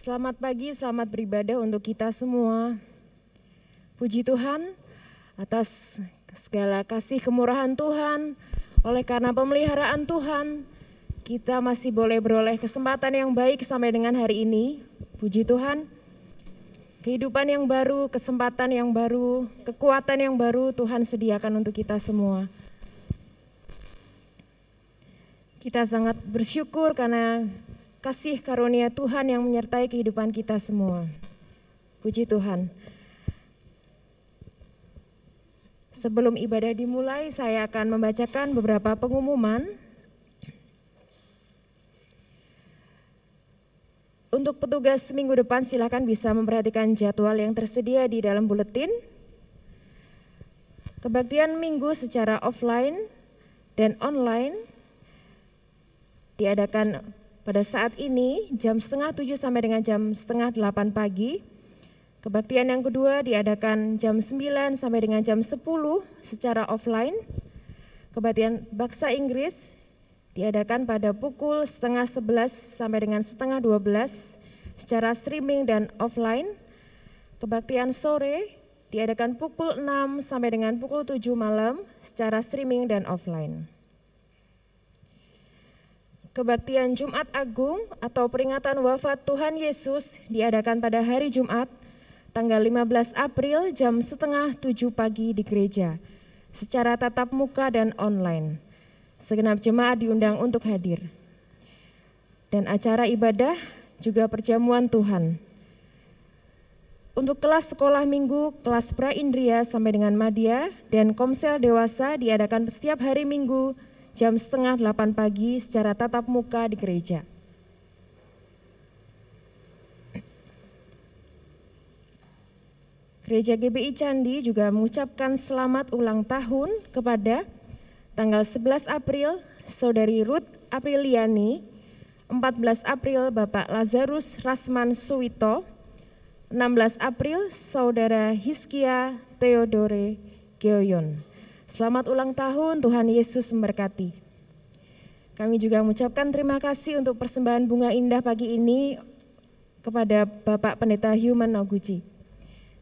Selamat pagi, selamat beribadah untuk kita semua. Puji Tuhan atas segala kasih kemurahan Tuhan, oleh karena pemeliharaan Tuhan, kita masih boleh beroleh kesempatan yang baik sampai dengan hari ini. Puji Tuhan, kehidupan yang baru, kesempatan yang baru, kekuatan yang baru Tuhan sediakan untuk kita semua. Kita sangat bersyukur karena kasih karunia Tuhan yang menyertai kehidupan kita semua. Puji Tuhan. Sebelum ibadah dimulai, saya akan membacakan beberapa pengumuman. Untuk petugas minggu depan silakan bisa memperhatikan jadwal yang tersedia di dalam buletin. Kebaktian minggu secara offline dan online diadakan pada saat ini jam setengah tujuh sampai dengan jam setengah delapan pagi. Kebaktian yang kedua diadakan jam sembilan sampai dengan jam sepuluh secara offline. Kebaktian Baksa Inggris diadakan pada pukul setengah sebelas sampai dengan setengah dua belas secara streaming dan offline. Kebaktian sore diadakan pukul enam sampai dengan pukul tujuh malam secara streaming dan offline. Kebaktian Jumat Agung atau peringatan wafat Tuhan Yesus diadakan pada hari Jumat tanggal 15 April jam setengah tujuh pagi di gereja secara tatap muka dan online. Segenap jemaat diundang untuk hadir. Dan acara ibadah juga perjamuan Tuhan. Untuk kelas sekolah minggu, kelas pra Indria sampai dengan Madya dan komsel dewasa diadakan setiap hari minggu jam setengah delapan pagi secara tatap muka di gereja. Gereja GBI Candi juga mengucapkan selamat ulang tahun kepada tanggal 11 April Saudari Ruth Apriliani, 14 April Bapak Lazarus Rasman Suwito, 16 April Saudara Hiskia Theodore Geoyon. Selamat ulang tahun, Tuhan Yesus memberkati. Kami juga mengucapkan terima kasih untuk persembahan bunga indah pagi ini kepada Bapak Pendeta Human Noguchi.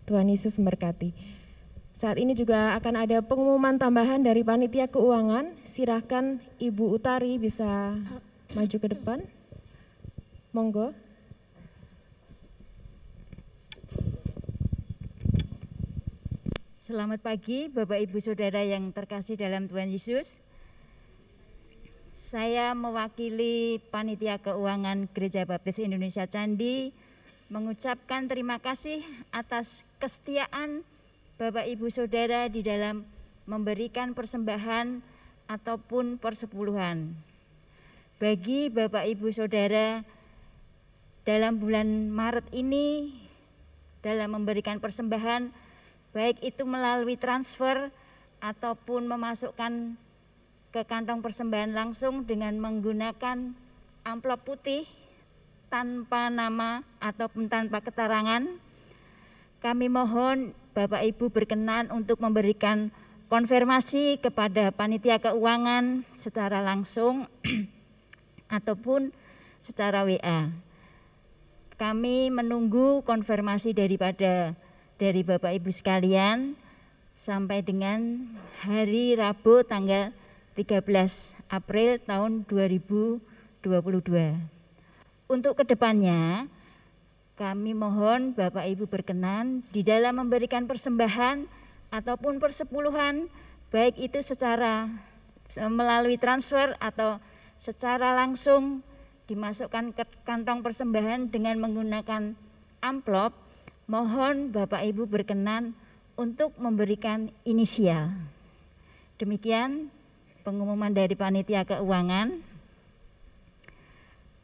Tuhan Yesus memberkati. Saat ini juga akan ada pengumuman tambahan dari panitia keuangan. Silahkan Ibu Utari bisa maju ke depan. Monggo. Selamat pagi Bapak Ibu Saudara yang terkasih dalam Tuhan Yesus. Saya mewakili Panitia Keuangan Gereja Baptis Indonesia Candi mengucapkan terima kasih atas kesetiaan Bapak Ibu Saudara di dalam memberikan persembahan ataupun persepuluhan. Bagi Bapak Ibu Saudara dalam bulan Maret ini dalam memberikan persembahan baik itu melalui transfer ataupun memasukkan ke kantong persembahan langsung dengan menggunakan amplop putih tanpa nama ataupun tanpa keterangan. Kami mohon Bapak Ibu berkenan untuk memberikan konfirmasi kepada panitia keuangan secara langsung ataupun secara WA. Kami menunggu konfirmasi daripada dari Bapak Ibu sekalian sampai dengan hari Rabu tanggal 13 April tahun 2022. Untuk ke depannya kami mohon Bapak Ibu berkenan di dalam memberikan persembahan ataupun persepuluhan baik itu secara melalui transfer atau secara langsung dimasukkan ke kantong persembahan dengan menggunakan amplop Mohon Bapak Ibu berkenan untuk memberikan inisial. Demikian pengumuman dari panitia keuangan.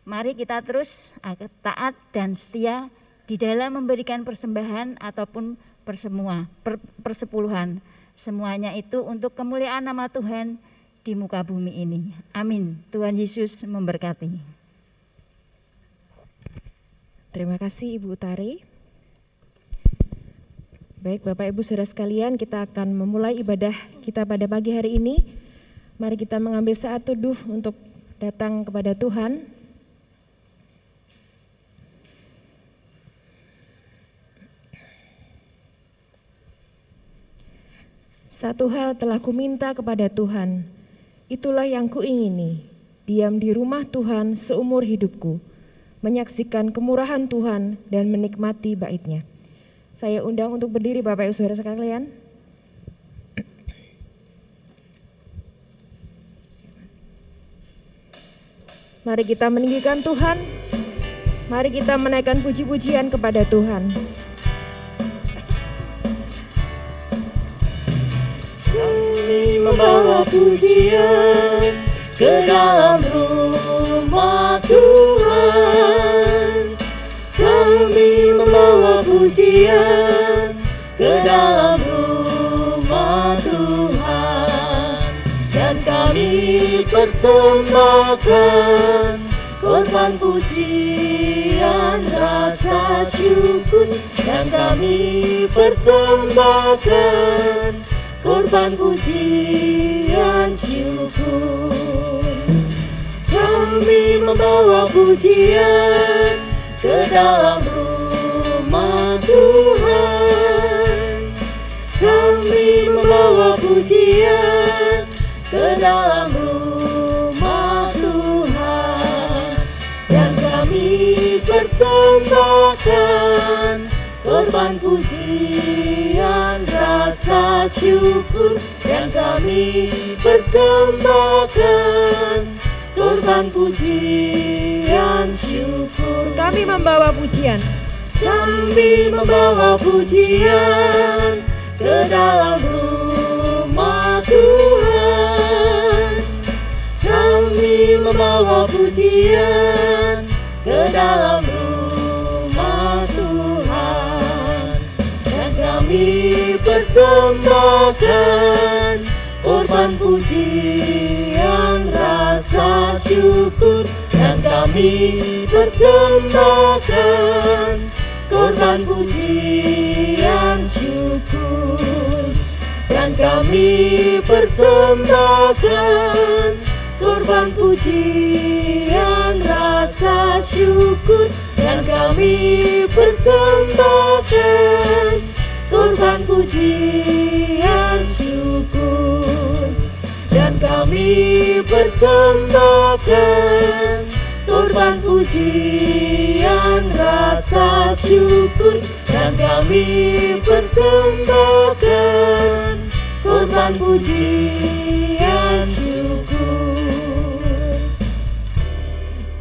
Mari kita terus taat dan setia di dalam memberikan persembahan ataupun persemua, per, persepuluhan. Semuanya itu untuk kemuliaan nama Tuhan di muka bumi ini. Amin. Tuhan Yesus memberkati. Terima kasih Ibu Utari. Baik, Bapak Ibu Saudara sekalian, kita akan memulai ibadah kita pada pagi hari ini. Mari kita mengambil saat teduh untuk datang kepada Tuhan. Satu hal telah kuminta kepada Tuhan, itulah yang kuingini, diam di rumah Tuhan seumur hidupku, menyaksikan kemurahan Tuhan dan menikmati baitnya. nya saya undang untuk berdiri Bapak Ibu Saudara sekalian. Mari kita meninggikan Tuhan. Mari kita menaikkan puji-pujian kepada Tuhan. membawa pujian ke dalam rumah Tuhan. Pujian ke dalam rumah Tuhan. Dan kami persembahkan korban pujian rasa syukur. Dan kami persembahkan korban pujian syukur kami membawa pujian ke dalam Tuhan kami membawa pujian ke dalam rumah Tuhan. Dan kami persembahkan korban pujian rasa syukur. Yang kami persembahkan korban pujian syukur. Kami membawa pujian kami membawa pujian ke dalam rumah Tuhan. Kami membawa pujian ke dalam kami persembahkan korban pujian rasa syukur. Dan kami persembahkan korban pujian syukur dan kami persembahkan. Korban pujian rasa syukur dan kami persembahkan. Korban pujian syukur dan kami persembahkan korban pujian rasa syukur dan kami persembahkan korban pujian syukur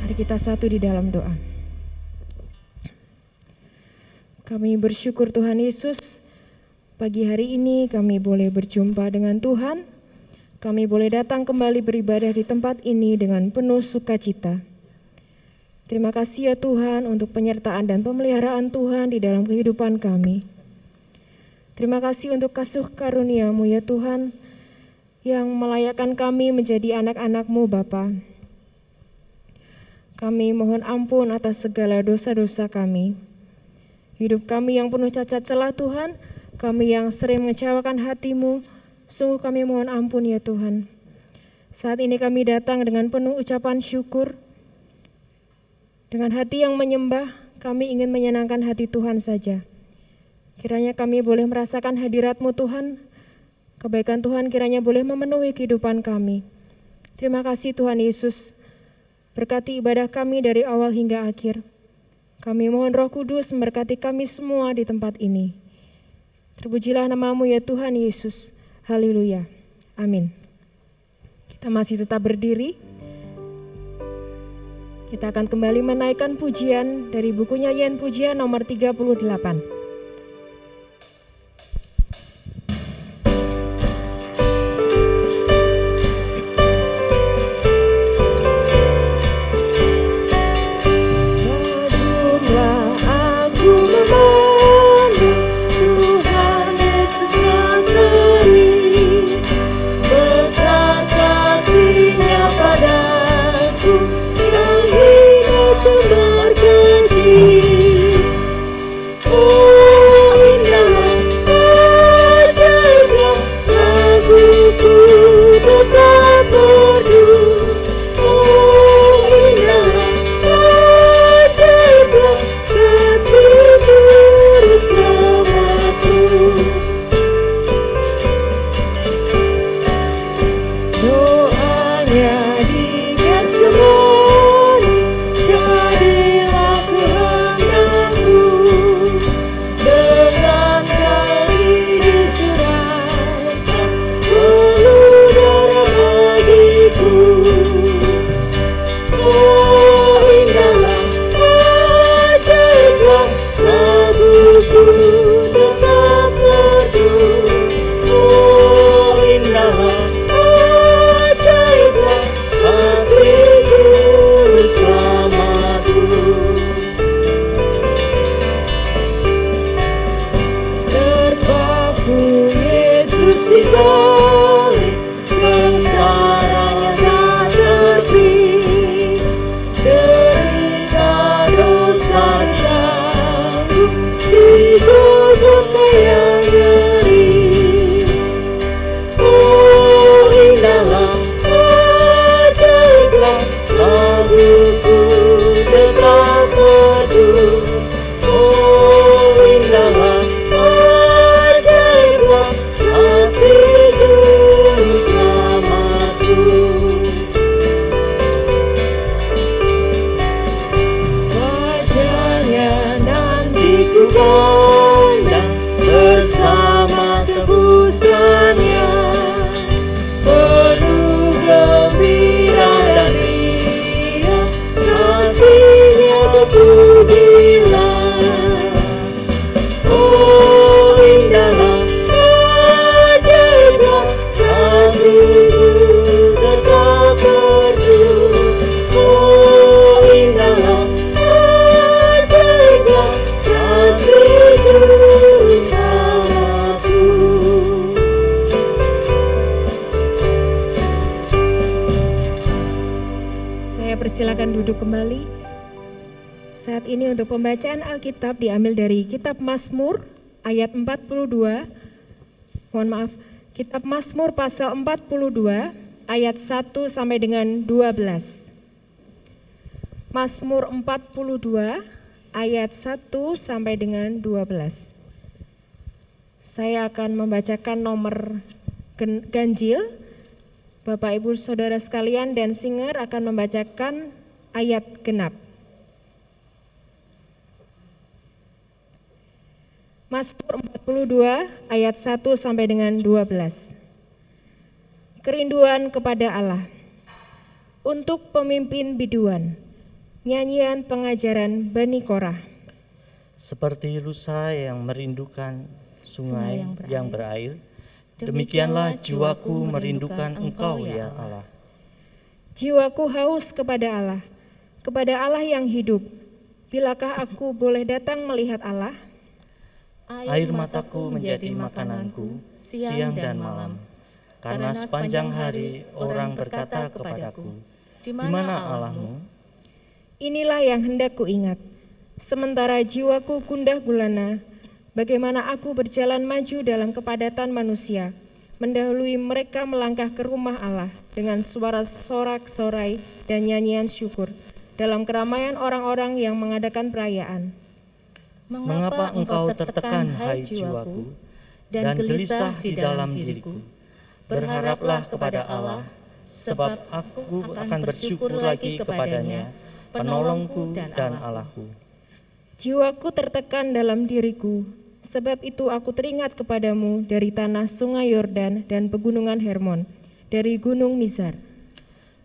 Mari kita satu di dalam doa kami bersyukur Tuhan Yesus Pagi hari ini kami boleh berjumpa dengan Tuhan. Kami boleh datang kembali beribadah di tempat ini dengan penuh sukacita. Terima kasih ya Tuhan untuk penyertaan dan pemeliharaan Tuhan di dalam kehidupan kami. Terima kasih untuk kasih karuniamu ya Tuhan yang melayakkan kami menjadi anak-anakmu Bapa. Kami mohon ampun atas segala dosa-dosa kami. Hidup kami yang penuh cacat celah Tuhan, kami yang sering mengecewakan hatimu, sungguh kami mohon ampun ya Tuhan. Saat ini kami datang dengan penuh ucapan syukur, dengan hati yang menyembah, kami ingin menyenangkan hati Tuhan saja. Kiranya kami boleh merasakan hadiratmu Tuhan, kebaikan Tuhan kiranya boleh memenuhi kehidupan kami. Terima kasih Tuhan Yesus, berkati ibadah kami dari awal hingga akhir. Kami mohon roh kudus memberkati kami semua di tempat ini. Terpujilah namamu ya Tuhan Yesus. Haleluya. Amin. Kita masih tetap berdiri. Kita akan kembali menaikkan pujian dari buku nyanyian pujian nomor 38. Kitab Mazmur ayat 42. Mohon maaf, Kitab Mazmur pasal 42 ayat 1 sampai dengan 12. Mazmur 42 ayat 1 sampai dengan 12. Saya akan membacakan nomor ganjil Bapak Ibu Saudara sekalian dan singer akan membacakan ayat genap. Mazmur 42 ayat 1 sampai dengan 12. Kerinduan kepada Allah. Untuk pemimpin biduan. Nyanyian pengajaran Bani Korah. Seperti rusa yang merindukan sungai, Sungai yang yang berair, demikianlah jiwaku merindukan Engkau ya Allah. Jiwaku haus kepada Allah, kepada Allah yang hidup. Bilakah aku boleh datang melihat Allah? Air mataku menjadi makananku siang dan malam, karena sepanjang hari orang berkata kepadaku, di mana Allahmu? Inilah yang hendak kuingat. Sementara jiwaku gundah gulana, bagaimana aku berjalan maju dalam kepadatan manusia, mendahului mereka melangkah ke rumah Allah dengan suara sorak-sorai dan nyanyian syukur dalam keramaian orang-orang yang mengadakan perayaan. Mengapa engkau tertekan, hai jiwaku, dan gelisah di dalam diriku? Berharaplah kepada Allah, sebab aku akan bersyukur lagi kepadanya, penolongku dan Allahku. Jiwaku tertekan dalam diriku, sebab itu aku teringat kepadamu dari tanah sungai Yordan dan pegunungan Hermon, dari gunung Mizar.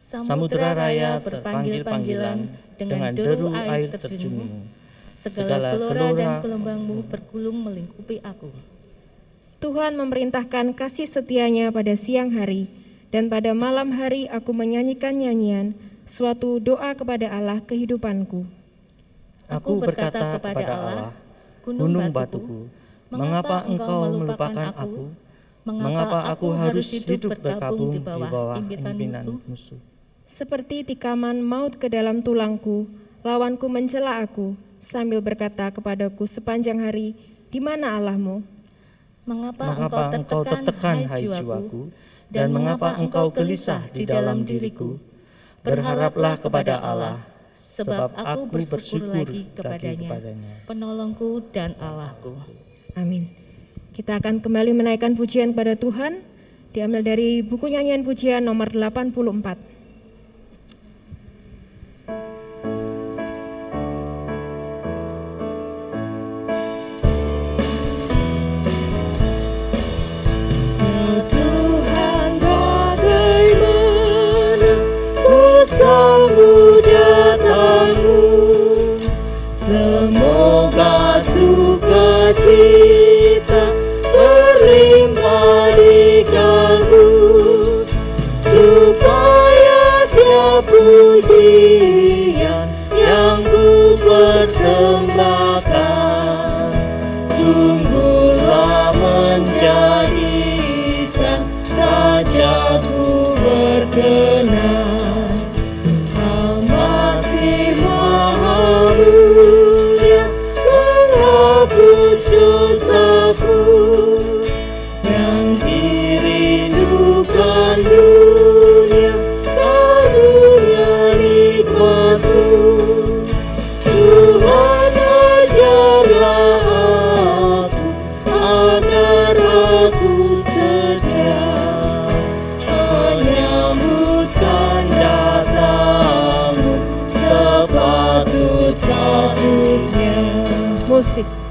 Samudra raya berpanggil-panggilan dengan deru air terjunmu. Segala gelora dan gelombangmu bergulung melingkupi aku. Tuhan memerintahkan kasih setianya pada siang hari, dan pada malam hari aku menyanyikan nyanyian, suatu doa kepada Allah kehidupanku. Aku berkata kepada Allah, gunung batuku, mengapa engkau melupakan aku? Mengapa aku harus hidup berkabung di bawah impinan musuh? Seperti tikaman maut ke dalam tulangku, lawanku mencela aku, sambil berkata kepadaku sepanjang hari, di mana Allahmu? Mengapa, Mengapa engkau tertekan, hai jiwaku, dan mengapa engkau gelisah di dalam diriku? Berharaplah kepada Allah, sebab aku bersyukur lagi kepadanya. penolongku dan Allahku. Amin. Kita akan kembali menaikkan pujian kepada Tuhan, diambil dari buku nyanyian pujian nomor 84. Ku Siddh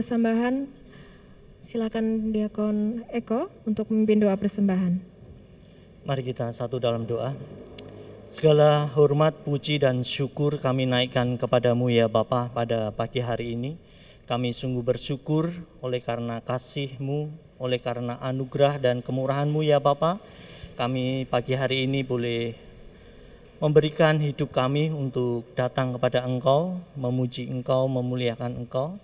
persembahan. Silakan Diakon Eko untuk memimpin doa persembahan. Mari kita satu dalam doa. Segala hormat, puji, dan syukur kami naikkan kepadamu ya Bapa pada pagi hari ini. Kami sungguh bersyukur oleh karena kasihmu, oleh karena anugerah dan kemurahanmu ya Bapa. Kami pagi hari ini boleh memberikan hidup kami untuk datang kepada Engkau, memuji Engkau, memuliakan Engkau.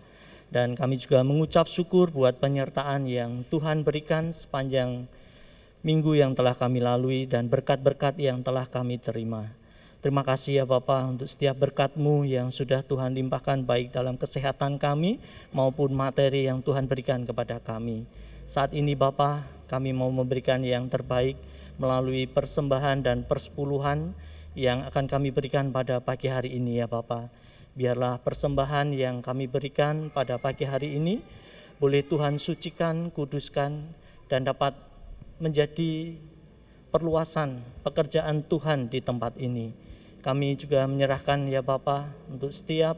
Dan kami juga mengucap syukur buat penyertaan yang Tuhan berikan sepanjang minggu yang telah kami lalui dan berkat-berkat yang telah kami terima. Terima kasih ya Bapak untuk setiap berkat-Mu yang sudah Tuhan limpahkan baik dalam kesehatan kami maupun materi yang Tuhan berikan kepada kami. Saat ini Bapak, kami mau memberikan yang terbaik melalui persembahan dan persepuluhan yang akan kami berikan pada pagi hari ini ya Bapak. Biarlah persembahan yang kami berikan pada pagi hari ini boleh Tuhan sucikan, kuduskan, dan dapat menjadi perluasan pekerjaan Tuhan di tempat ini. Kami juga menyerahkan ya Bapak untuk setiap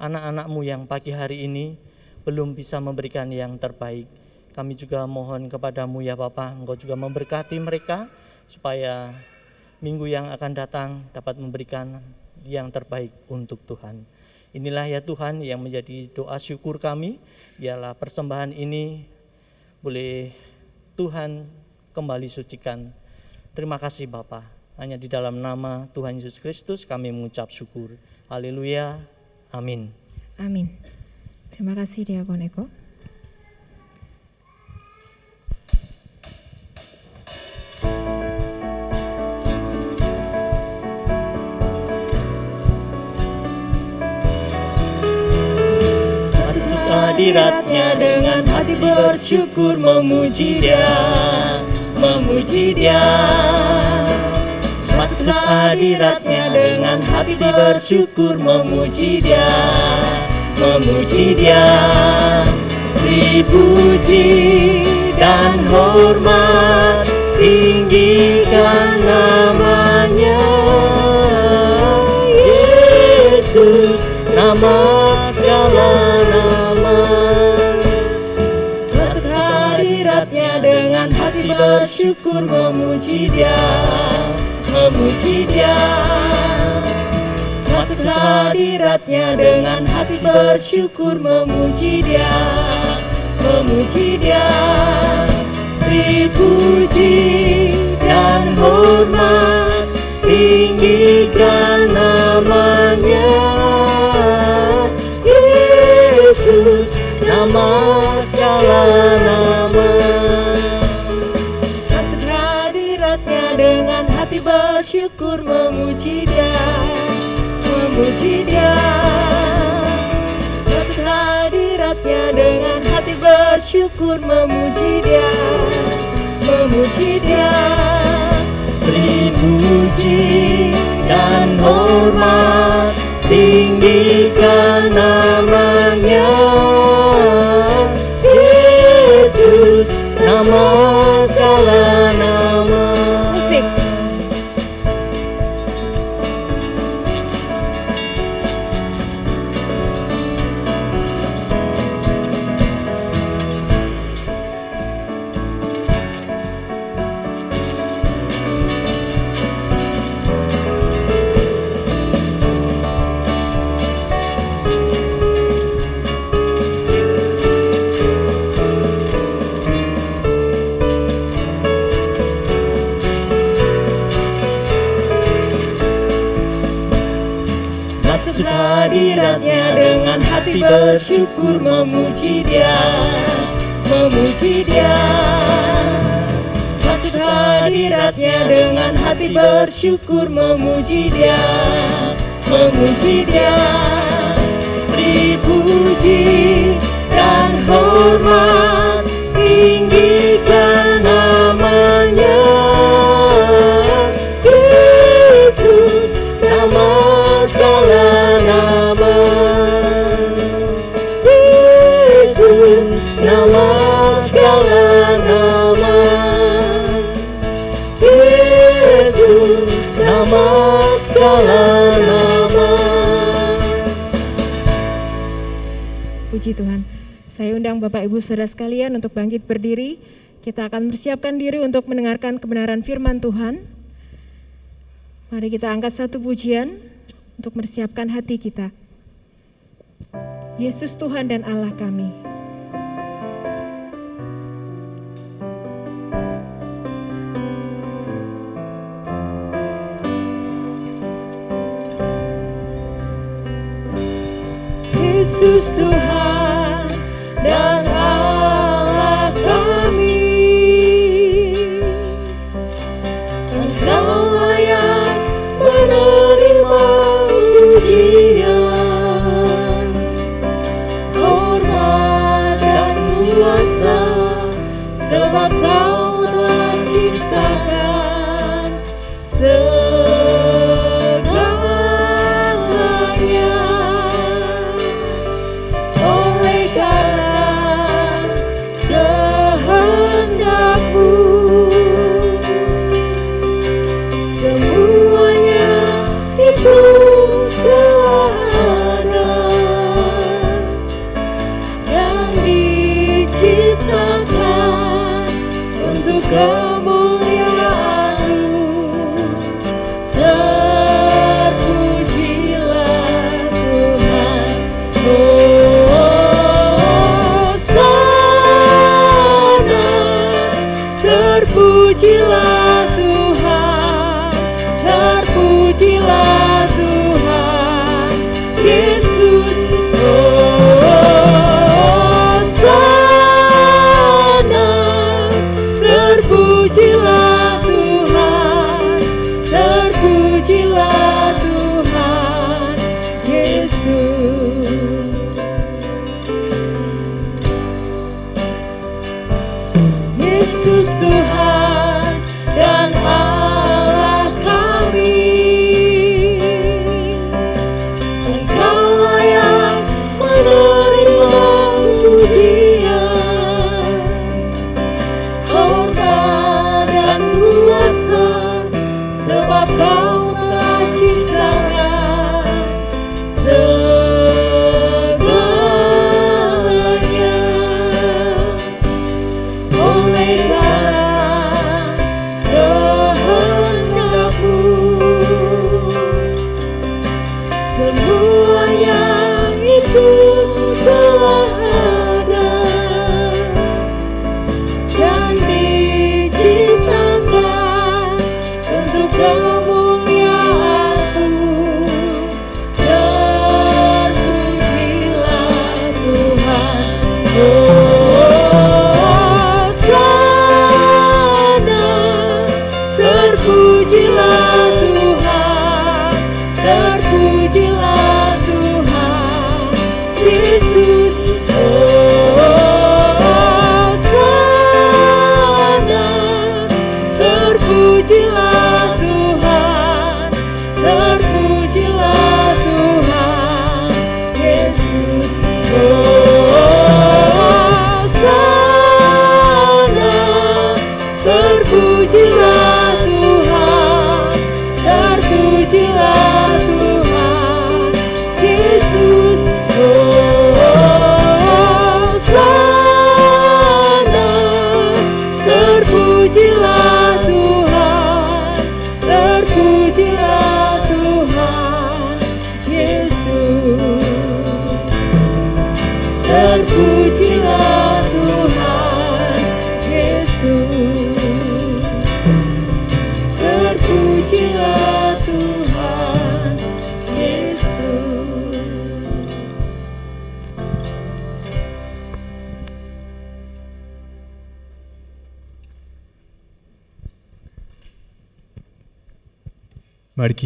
anak-anakmu yang pagi hari ini belum bisa memberikan yang terbaik. Kami juga mohon kepadamu ya Bapak, Engkau juga memberkati mereka supaya minggu yang akan datang dapat memberikan yang terbaik untuk Tuhan. Inilah ya Tuhan yang menjadi doa syukur kami, biarlah persembahan ini boleh Tuhan kembali sucikan. Terima kasih Bapa. Hanya di dalam nama Tuhan Yesus Kristus kami mengucap syukur. Haleluya. Amin. Amin. Terima kasih Diakon Eko. Hadiratnya dengan hati bersyukur memuji dia memuji dia. Masuk hadiratnya dengan hati bersyukur memuji dia memuji dia. Dipuji dan hormat tinggikan namanya. Yesus nama bersyukur memuji dia Memuji dia. Masuk hadiratnya dengan hati bersyukur memuji dia Memuji dia. Dipuji dan hormat tinggikan namanya memuji dia Memuji dia. Beri puji dan hormat tinggikan namanya syukur memuji dia Memuji dia. Masuk hadiratnya dengan hati bersyukur memuji dia Memuji dia. Beri puji dan hormat tinggi. Tuhan. Saya undang Bapak Ibu Saudara sekalian untuk bangkit berdiri. Kita akan bersiapkan diri untuk mendengarkan kebenaran firman Tuhan. Mari kita angkat satu pujian untuk mempersiapkan hati kita. Yesus Tuhan dan Allah kami. Yesus Tuhan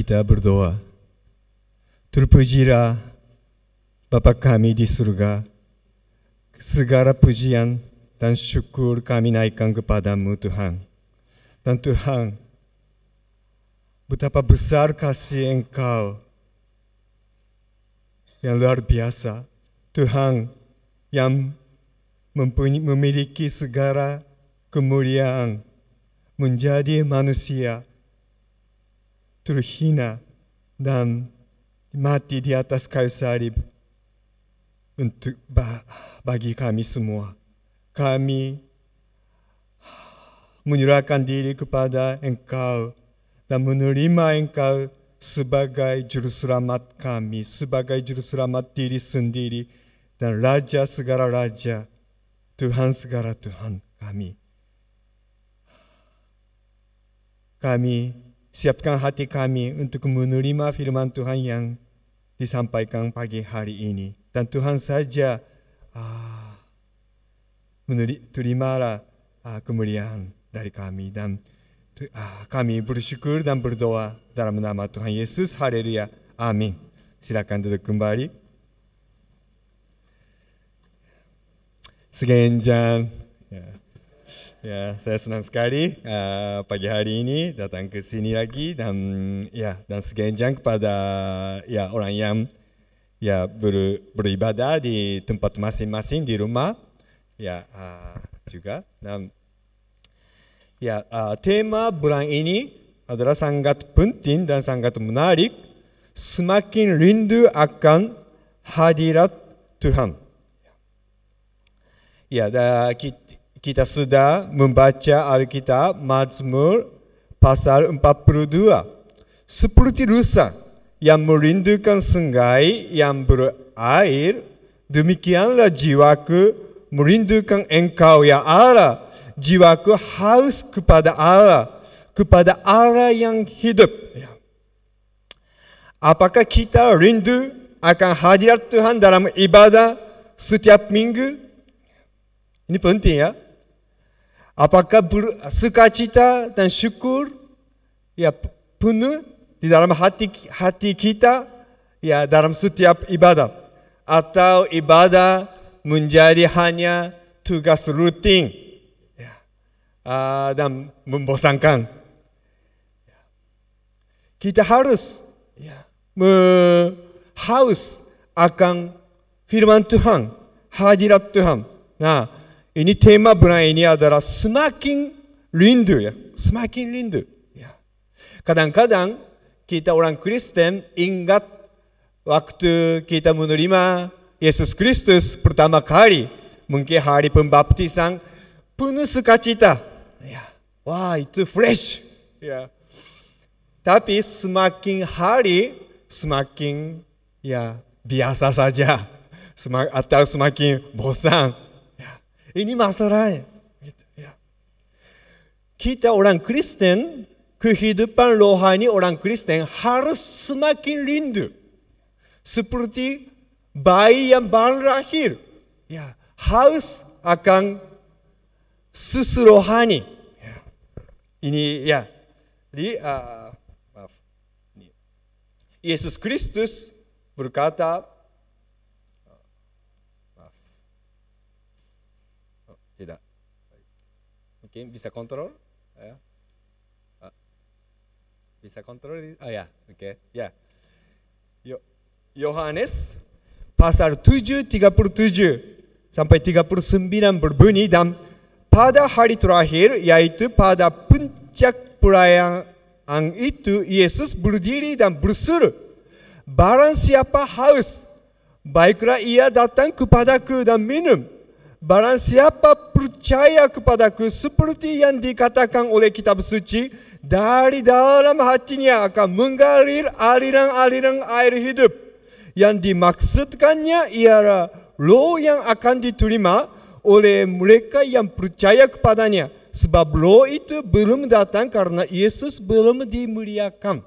kita berdoa. Terpujilah Bapa kami di surga. Segala pujian dan syukur kami naikkan kepadamu Tuhan. Dan Tuhan, betapa besar kasih Engkau yang luar biasa. Tuhan yang memiliki segala kemuliaan menjadi manusia terhina dan mati di atas kayu salib untuk bagi kami semua. Kami menyerahkan diri kepada Engkau dan menerima Engkau sebagai juru selamat kami, sebagai juru selamat diri sendiri dan Raja segala Raja, Tuhan segala Tuhan kami. Kami siapkan hati kami untuk menerima firman Tuhan yang disampaikan pagi hari ini. Dan Tuhan saja ah, ah, kemuliaan dari kami dan ah, kami bersyukur dan berdoa dalam nama Tuhan Yesus. Haleluya. Amin. Silakan duduk kembali. Segenjan Ya, saya senang sekali uh, pagi hari ini datang ke sini lagi dan ya dan segenjang kepada ya orang yang ya ber, beribadah di tempat masing-masing di rumah. Ya uh, juga. Dan ya uh, tema bulan ini adalah sangat penting dan sangat menarik. Semakin rindu akan hadirat Tuhan. Ya, kita, kita sudah membaca Alkitab Mazmur pasal 42. Seperti rusa yang merindukan sungai yang berair, demikianlah jiwaku merindukan engkau ya Allah. Jiwaku haus kepada Allah, kepada Allah yang hidup. Apakah kita rindu akan hadirat Tuhan dalam ibadah setiap minggu? Ini penting ya. Apakah sukacita dan syukur ya penuh di dalam hati hati kita ya dalam setiap ibadah atau ibadah menjadi hanya tugas rutin ya, uh, dan membosankan. Kita harus ya, haus akan firman Tuhan, hadirat Tuhan. Nah, ini tema bulan ini adalah semakin rindu ya, semakin rindu. Ya. Kadang-kadang kita orang Kristen ingat waktu kita menerima Yesus Kristus pertama kali, mungkin hari pembaptisan penuh sukacita. Ya. Wah itu fresh. Ya. Tapi semakin hari semakin ya biasa saja, atau semakin bosan. Ini masalahnya. Gitu, ya. Kita orang Kristen, kehidupan rohani orang Kristen harus semakin rindu. Seperti bayi yang baru lahir. Ya, harus akan susu rohani. Ya. Ini ya. Jadi uh, maaf. Yesus Kristus berkata Tidak. Oke, bisa kontrol? Ya. Ah. Bisa kontrol? Ah ya, oke. Ya. Yohanes pasal 7 37 sampai 39 berbunyi dan pada hari terakhir yaitu pada puncak perayaan itu Yesus berdiri dan berseru barang siapa haus baiklah ia datang kepadaku dan minum Barang siapa percaya kepadaku seperti yang dikatakan oleh kitab suci, dari dalam hatinya akan mengalir aliran-aliran air hidup. Yang dimaksudkannya ialah roh yang akan diterima oleh mereka yang percaya kepadanya. Sebab roh itu belum datang karena Yesus belum dimuliakan.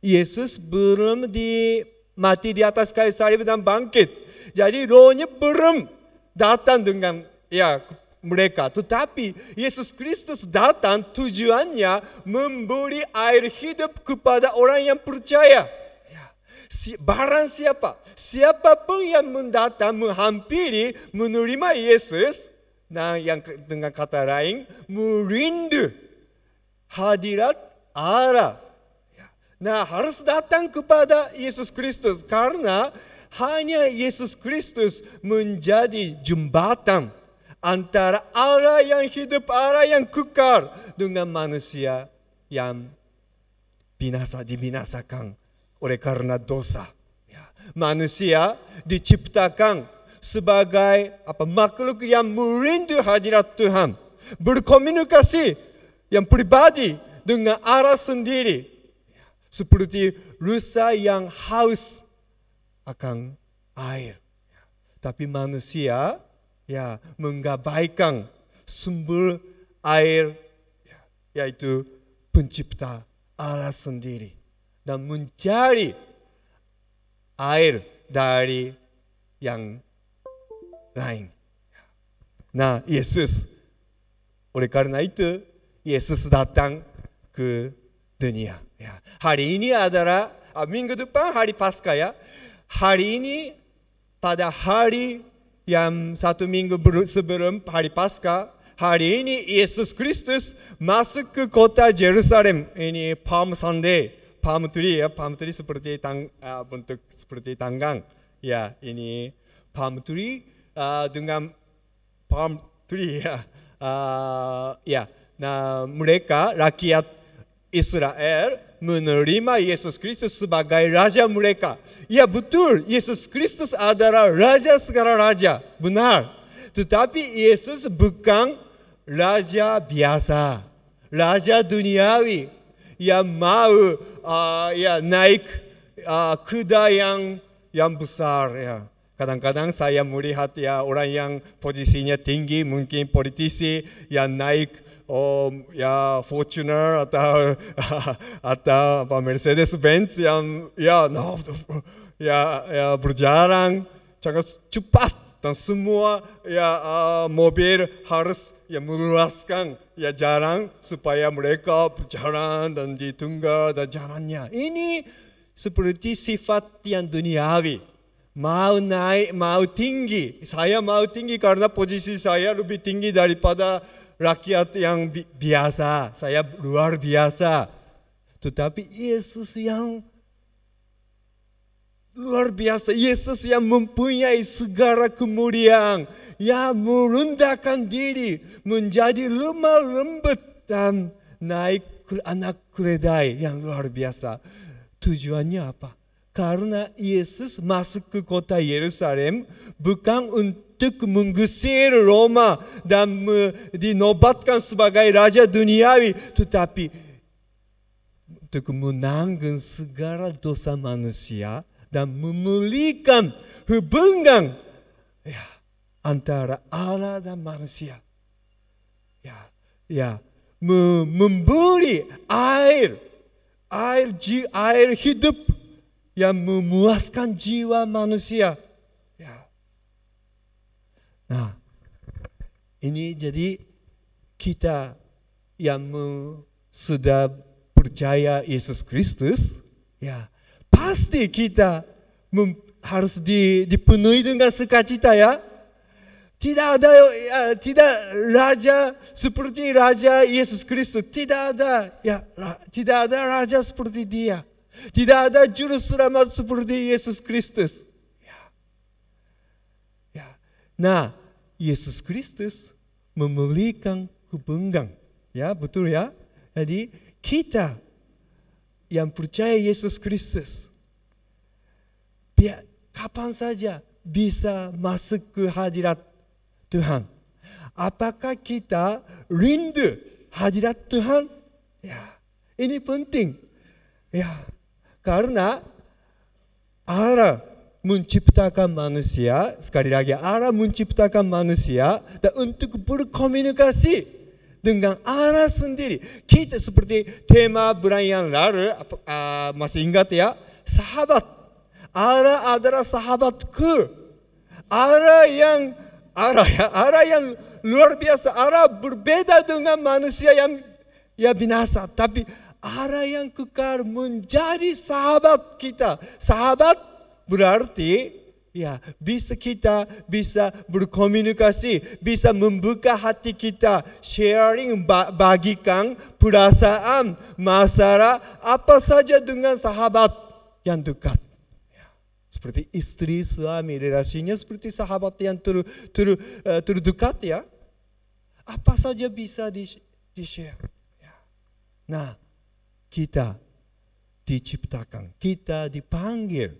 Yesus belum di mati di atas kayu salib dan bangkit. Jadi rohnya belum datang dengan ya mereka. Tetapi Yesus Kristus datang tujuannya memberi air hidup kepada orang yang percaya. Ya. Si, barang siapa, siapa pun yang mendatang menghampiri menerima Yesus, nah yang dengan kata lain merindu hadirat Allah. Ya. Nah harus datang kepada Yesus Kristus karena hanya Yesus Kristus menjadi jembatan antara Allah yang hidup, Allah yang kekal dengan manusia yang binasa dibinasakan oleh karena dosa. Ya. Manusia diciptakan sebagai apa makhluk yang merindu hadirat Tuhan, berkomunikasi yang pribadi dengan Allah sendiri, seperti rusa yang haus akan air. Tapi manusia ya menggabaikan sumber air yaitu pencipta Allah sendiri dan mencari air dari yang lain. Nah, Yesus oleh karena itu Yesus datang ke dunia. Ya. Hari ini adalah minggu depan hari Paskah ya hari ini pada hari yang satu minggu sebelum hari Paskah, hari ini Yesus Kristus masuk ke kota Jerusalem. Ini Palm Sunday, palm tree ya, palm tree seperti tang, uh, bentuk seperti tanggang. Ya, ini palm tree uh, dengan palm tree ya. Uh, ya, nah mereka rakyat Israel menerima Yesus Kristus sebagai raja mereka. Ya betul, Yesus Kristus adalah raja segala raja. Benar. Tetapi Yesus bukan raja biasa. Raja duniawi yang mau uh, ya naik uh, kuda yang yang besar ya. Kadang-kadang saya melihat ya orang yang posisinya tinggi, mungkin politisi yang naik oh ya Fortuner atau atau apa Mercedes Benz yang ya no, ya ya berjalan sangat cepat dan semua ya uh, mobil harus ya meluaskan ya jalan supaya mereka berjalan dan ditunggu dan jalannya. Ini seperti sifat yang duniawi. Mau naik, mau tinggi. Saya mau tinggi karena posisi saya lebih tinggi daripada rakyat yang bi biasa, saya luar biasa. Tetapi Yesus yang luar biasa, Yesus yang mempunyai segala kemuliaan, yang merendahkan diri menjadi lemah lembut dan naik ke anak keledai yang luar biasa. Tujuannya apa? Karena Yesus masuk ke kota Yerusalem bukan untuk untuk mengusir Roma dan dinobatkan sebagai raja duniawi tetapi untuk menanggung segala dosa manusia dan memulihkan hubungan ya, antara Allah dan manusia. Ya, ya, memberi air, air, air hidup yang memuaskan jiwa manusia. Nah, ini jadi kita yang sudah percaya Yesus Kristus, ya pasti kita harus di, dipenuhi dengan sukacita ya. Tidak ada ya, tidak raja seperti raja Yesus Kristus, tidak ada ya tidak ada raja seperti dia. Tidak ada juru selamat seperti Yesus Kristus. Ya. Ya. Nah, Yesus Kristus memulihkan hubungan. Ya, betul ya? Jadi kita yang percaya Yesus Kristus biar kapan saja bisa masuk ke hadirat Tuhan. Apakah kita rindu hadirat Tuhan? Ya, ini penting. Ya, karena Allah menciptakan manusia, sekali lagi Allah menciptakan manusia dan untuk berkomunikasi dengan Allah sendiri. Kita seperti tema yang lalu, uh, masih ingat ya, sahabat. Allah adalah sahabatku. Allah yang Allah ya, Allah yang luar biasa. Allah berbeda dengan manusia yang ya binasa, tapi Allah yang kekal menjadi sahabat kita. Sahabat berarti ya bisa kita bisa berkomunikasi, bisa membuka hati kita, sharing ba- bagikan perasaan, masalah apa saja dengan sahabat yang dekat. Ya, Seperti istri, suami, relasinya seperti sahabat yang ter, ter, eh, terdekat ya. Apa saja bisa di, di share. Ya. Nah, kita diciptakan, kita dipanggil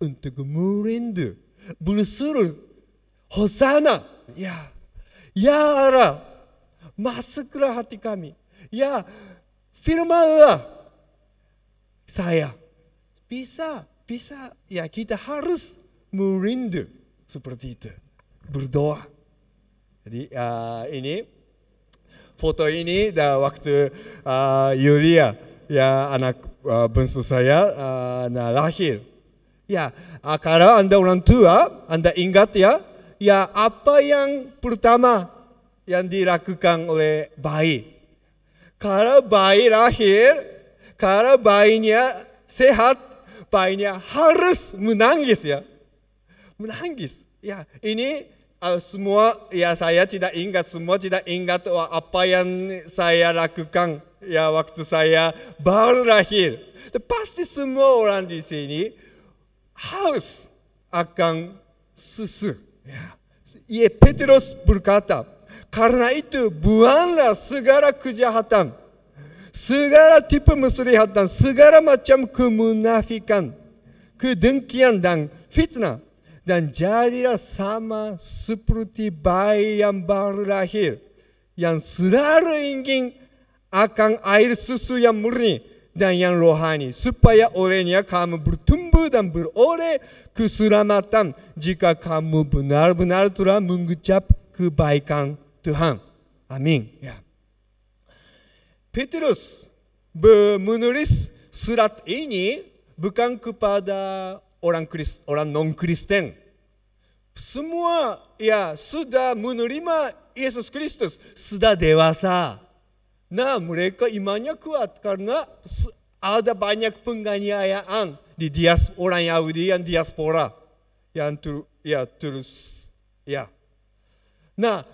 untuk merindu, berseru, Hosana, ya, ya Allah, masuklah hati kami, ya, firmanlah. Saya. Bisa, bisa, ya kita harus merindu. Seperti itu, berdoa. Jadi uh, ini foto ini dah waktu uh, Yulia ya anak uh, bungsu saya uh, nah, lahir. Ya, uh, kalau anda orang tua, anda ingat ya, ya apa yang pertama yang dilakukan oleh bayi. Kalau bayi lahir, kalau bayinya sehat, bayinya harus menangis ya, menangis. Ya, ini uh, semua ya saya tidak ingat semua tidak ingat wah, apa yang saya lakukan ya waktu saya baru lahir. Pasti semua orang di sini haus akan susu. Ya. Ia Petrus berkata, karena itu buanglah segala kejahatan, segala tipu muslihat segala macam kemunafikan, kedengkian dan fitnah dan jadilah sama seperti bayi yang baru lahir yang selalu ingin akan air susu yang murni dan yang rohani supaya olehnya kamu bertumbuh dan beroleh keselamatan jika kamu benar-benar telah mengucap kebaikan Tuhan. Amin. Ya. Petrus menulis surat ini bukan kepada orang Kristen, orang non Kristen. Semua ya sudah menerima Yesus Kristus, sudah dewasa. Nah, mereka imannya kuat karena ada banyak penganiayaan di dias orang Yahudi yang diaspora yang ter, ya terus ya. Nah,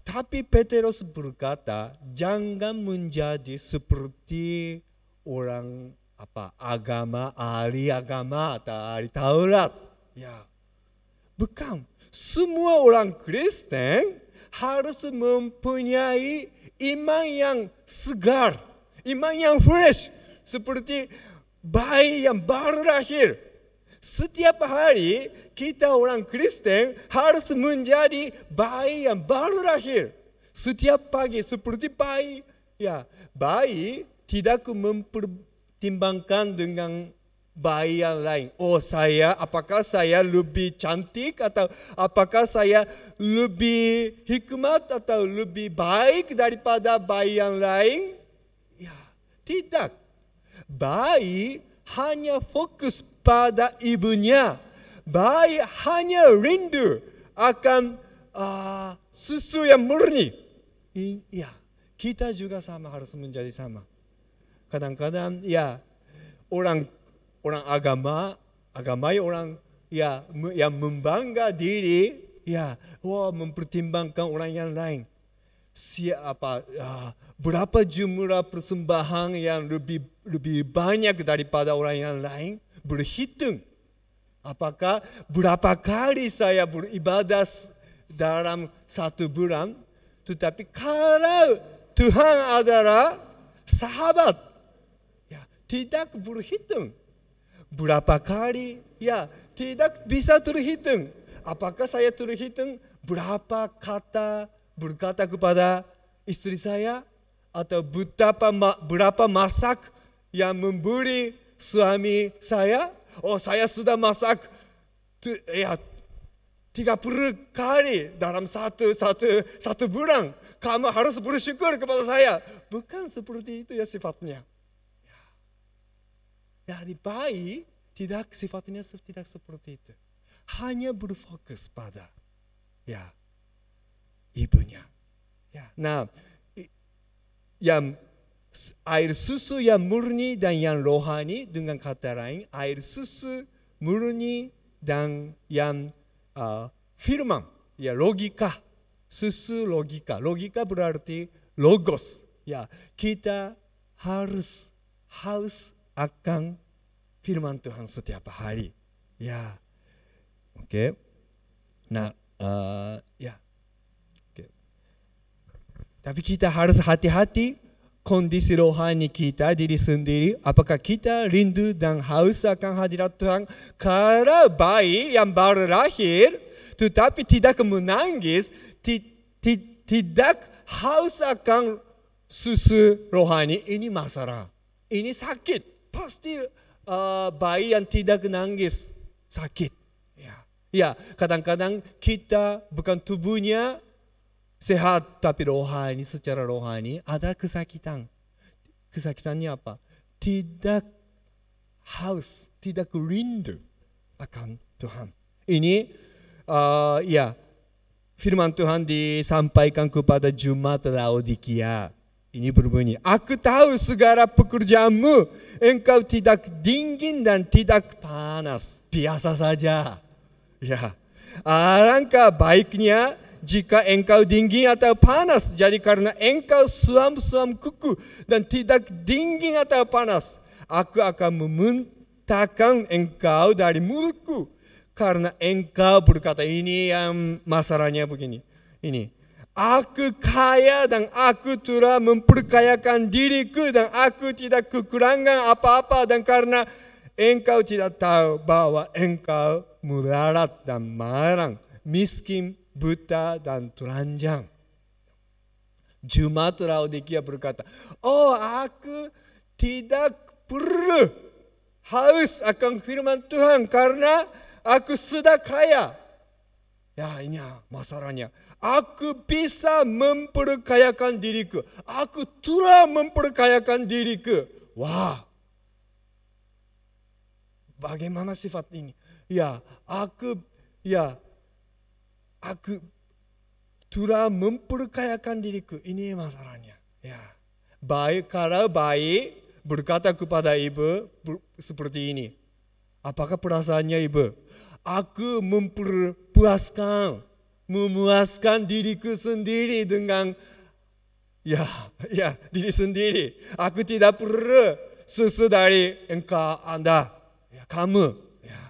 tapi Petrus berkata, jangan menjadi seperti orang apa agama ahli agama atau ahli Taurat. Ya, bukan. Semua orang Kristen harus mempunyai iman yang segar, iman yang fresh, seperti bayi yang baru lahir. Setiap hari kita orang Kristen harus menjadi bayi yang baru lahir. Setiap pagi seperti bayi, ya bayi tidak mempertimbangkan dengan bayi yang lain. Oh saya, apakah saya lebih cantik atau apakah saya lebih hikmat atau lebih baik daripada bayi yang lain? Ya, tidak. Bayi hanya fokus pada ibunya. Bayi hanya rindu akan uh, susu yang murni. Ya, kita juga sama harus menjadi sama. Kadang-kadang ya orang orang agama, agama orang ya yang membangga diri, ya wah mempertimbangkan orang yang lain. Siapa ya, berapa jumlah persembahan yang lebih lebih banyak daripada orang yang lain berhitung. Apakah berapa kali saya beribadah dalam satu bulan? Tetapi kalau Tuhan adalah sahabat, ya tidak berhitung berapa kali ya tidak bisa terhitung. Apakah saya terhitung berapa kata berkata kepada istri saya atau betapa berapa masak yang memberi suami saya? Oh saya sudah masak ya 30 kali dalam satu satu satu bulan. Kamu harus bersyukur kepada saya. Bukan seperti itu ya sifatnya. Dari bayi tidak sifatnya tidak seperti itu. Hanya berfokus pada ya ibunya. Ya, nah, yang air susu yang murni dan yang rohani dengan kata lain air susu murni dan yang uh, firman ya logika susu logika logika berarti logos ya kita harus harus akan firman Tuhan setiap hari. Ya. Oke. Okay. nah uh, ya. Okay. tapi kita harus hati-hati kondisi rohani kita diri sendiri. Apakah kita rindu dan haus akan hadirat Tuhan? Karena bayi yang baru lahir tetapi tidak menangis ti, ti, tidak haus akan susu rohani. Ini masalah. Ini sakit pasti uh, bayi yang tidak nangis sakit ya ya kadang-kadang kita bukan tubuhnya sehat tapi rohani secara rohani ada kesakitan. Kesakitannya apa? Tidak haus, tidak rindu akan Tuhan. Ini uh, ya firman Tuhan disampaikan kepada Jumat Laodikia. Ini berbunyi, aku tahu segala pekerjaanmu, engkau tidak dingin dan tidak panas, biasa saja. Ya, alangkah baiknya jika engkau dingin atau panas. Jadi karena engkau suam-suam kuku dan tidak dingin atau panas, aku akan memuntahkan engkau dari mulutku. Karena engkau berkata ini yang masalahnya begini. Ini. Aku kaya dan aku telah memperkayakan diriku dan aku tidak kekurangan apa-apa dan karena engkau tidak tahu bahwa engkau melarat dan marang, miskin buta dan telanjang. Jumat Laodikia berkata, Oh aku tidak perlu haus akan firman Tuhan karena aku sudah kaya. Ya ini masalahnya. Aku bisa memperkayakan diriku. Aku telah memperkayakan diriku. Wah. Bagaimana sifat ini? Ya, aku ya aku telah memperkayakan diriku. Ini masalahnya. Ya. Baik kalau baik berkata kepada ibu seperti ini. Apakah perasaannya ibu? Aku memperpuaskan, memuaskan diriku sendiri dengan ya, ya diri sendiri. Aku tidak perlu susu dari engkau anda, ya, kamu. Ya.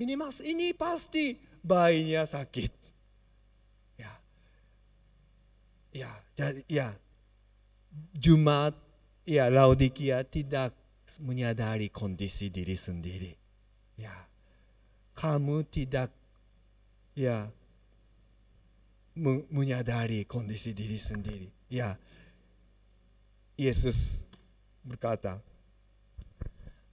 Ini mas, ini pasti bayinya sakit. Ya, ya, jadi ya, Jumat, ya Laodikia tidak menyadari kondisi diri sendiri. Ya, kamu tidak, ya, menyadari kondisi diri sendiri. Ya, Yesus berkata,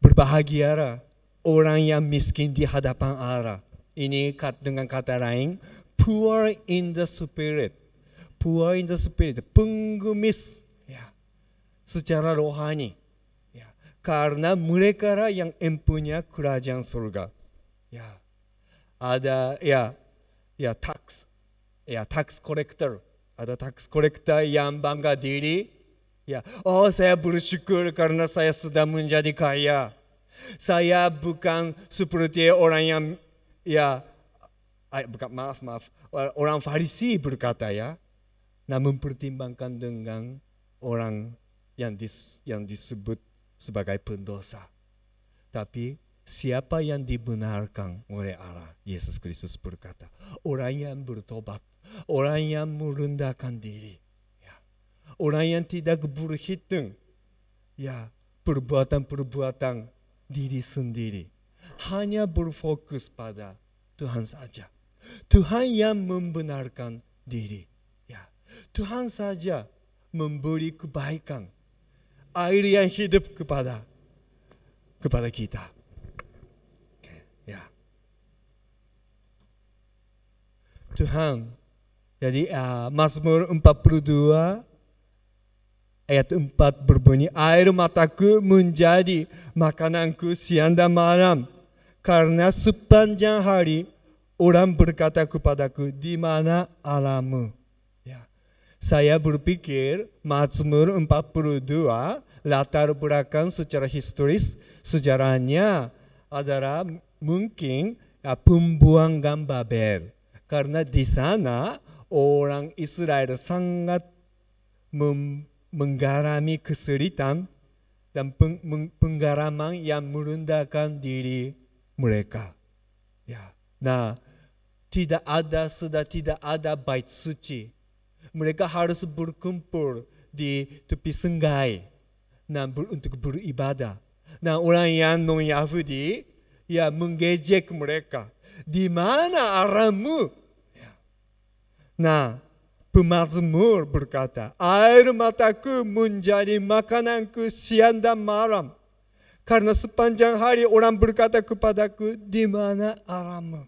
berbahagialah orang yang miskin di hadapan Allah ini dengan kata lain poor in the spirit. Poor in the spirit, pengemis ya. Secara rohani. Ya. Karena mereka yang empunya kerajaan surga. Ya. Ada ya ya tax ya tax collector. Ada tax collector yang bangga diri. Ya, oh saya bersyukur karena saya sudah menjadi kaya. Saya bukan seperti orang yang ya bukan maaf maaf orang Farisi berkata ya, namun pertimbangkan dengan orang yang dis, yang disebut sebagai pendosa. Tapi siapa yang dibenarkan oleh Allah, Yesus Kristus berkata, orang yang bertobat, orang yang merendahkan diri, ya. orang yang tidak berhitung, ya perbuatan-perbuatan diri sendiri hanya berfokus pada Tuhan saja. Tuhan yang membenarkan diri. Ya. Tuhan saja memberi kebaikan. Air yang hidup kepada kepada kita. Ya. Tuhan. Jadi uh, Mazmur 42 ayat 4 berbunyi, air mataku menjadi makananku siang dan malam. Karena sepanjang hari orang berkata kepadaku, di mana alamu? Saya berpikir Mazmur 42 latar belakang secara historis sejarahnya adalah mungkin ya, pembuangan Babel. Karena di sana orang Israel sangat mengalami kesulitan dan penggaraman yang merendahkan diri mereka. Ya. Nah, tidak ada sudah tidak ada bait suci. Mereka harus berkumpul di tepi sungai nah, ber, untuk beribadah. Nah, orang yang non Yahudi ya menggejek mereka. Di mana aramu? Nah, pemazmur berkata, air mataku menjadi makananku siang dan malam. Karena sepanjang hari orang berkata kepadaku, di mana aramu?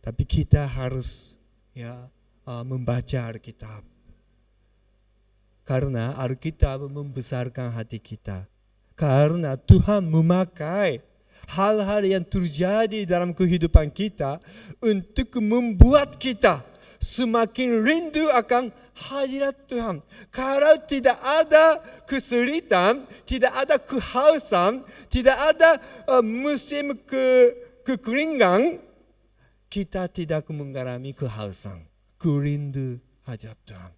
Tapi kita harus ya uh, membaca Alkitab. Karena Alkitab membesarkan hati kita. Karena Tuhan memakai hal-hal yang terjadi dalam kehidupan kita untuk membuat kita semakin rindu akan hadirat Tuhan. Kalau tidak ada kesulitan, tidak ada kehausan, tidak ada uh, musim ke kekeringan, kita tidak mengalami kehausan, kerindu hadirat Tuhan.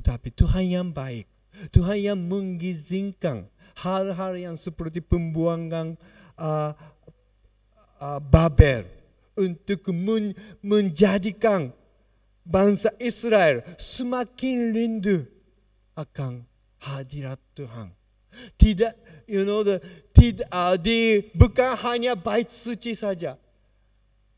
Tetapi Tuhan yang baik, Tuhan yang mengizinkan hal-hal yang seperti pembuangan uh, uh, Babel untuk men menjadikan bangsa Israel semakin rindu akan hadirat Tuhan. Tidak, you know, the, tidak, uh, di, bukan hanya bait suci saja.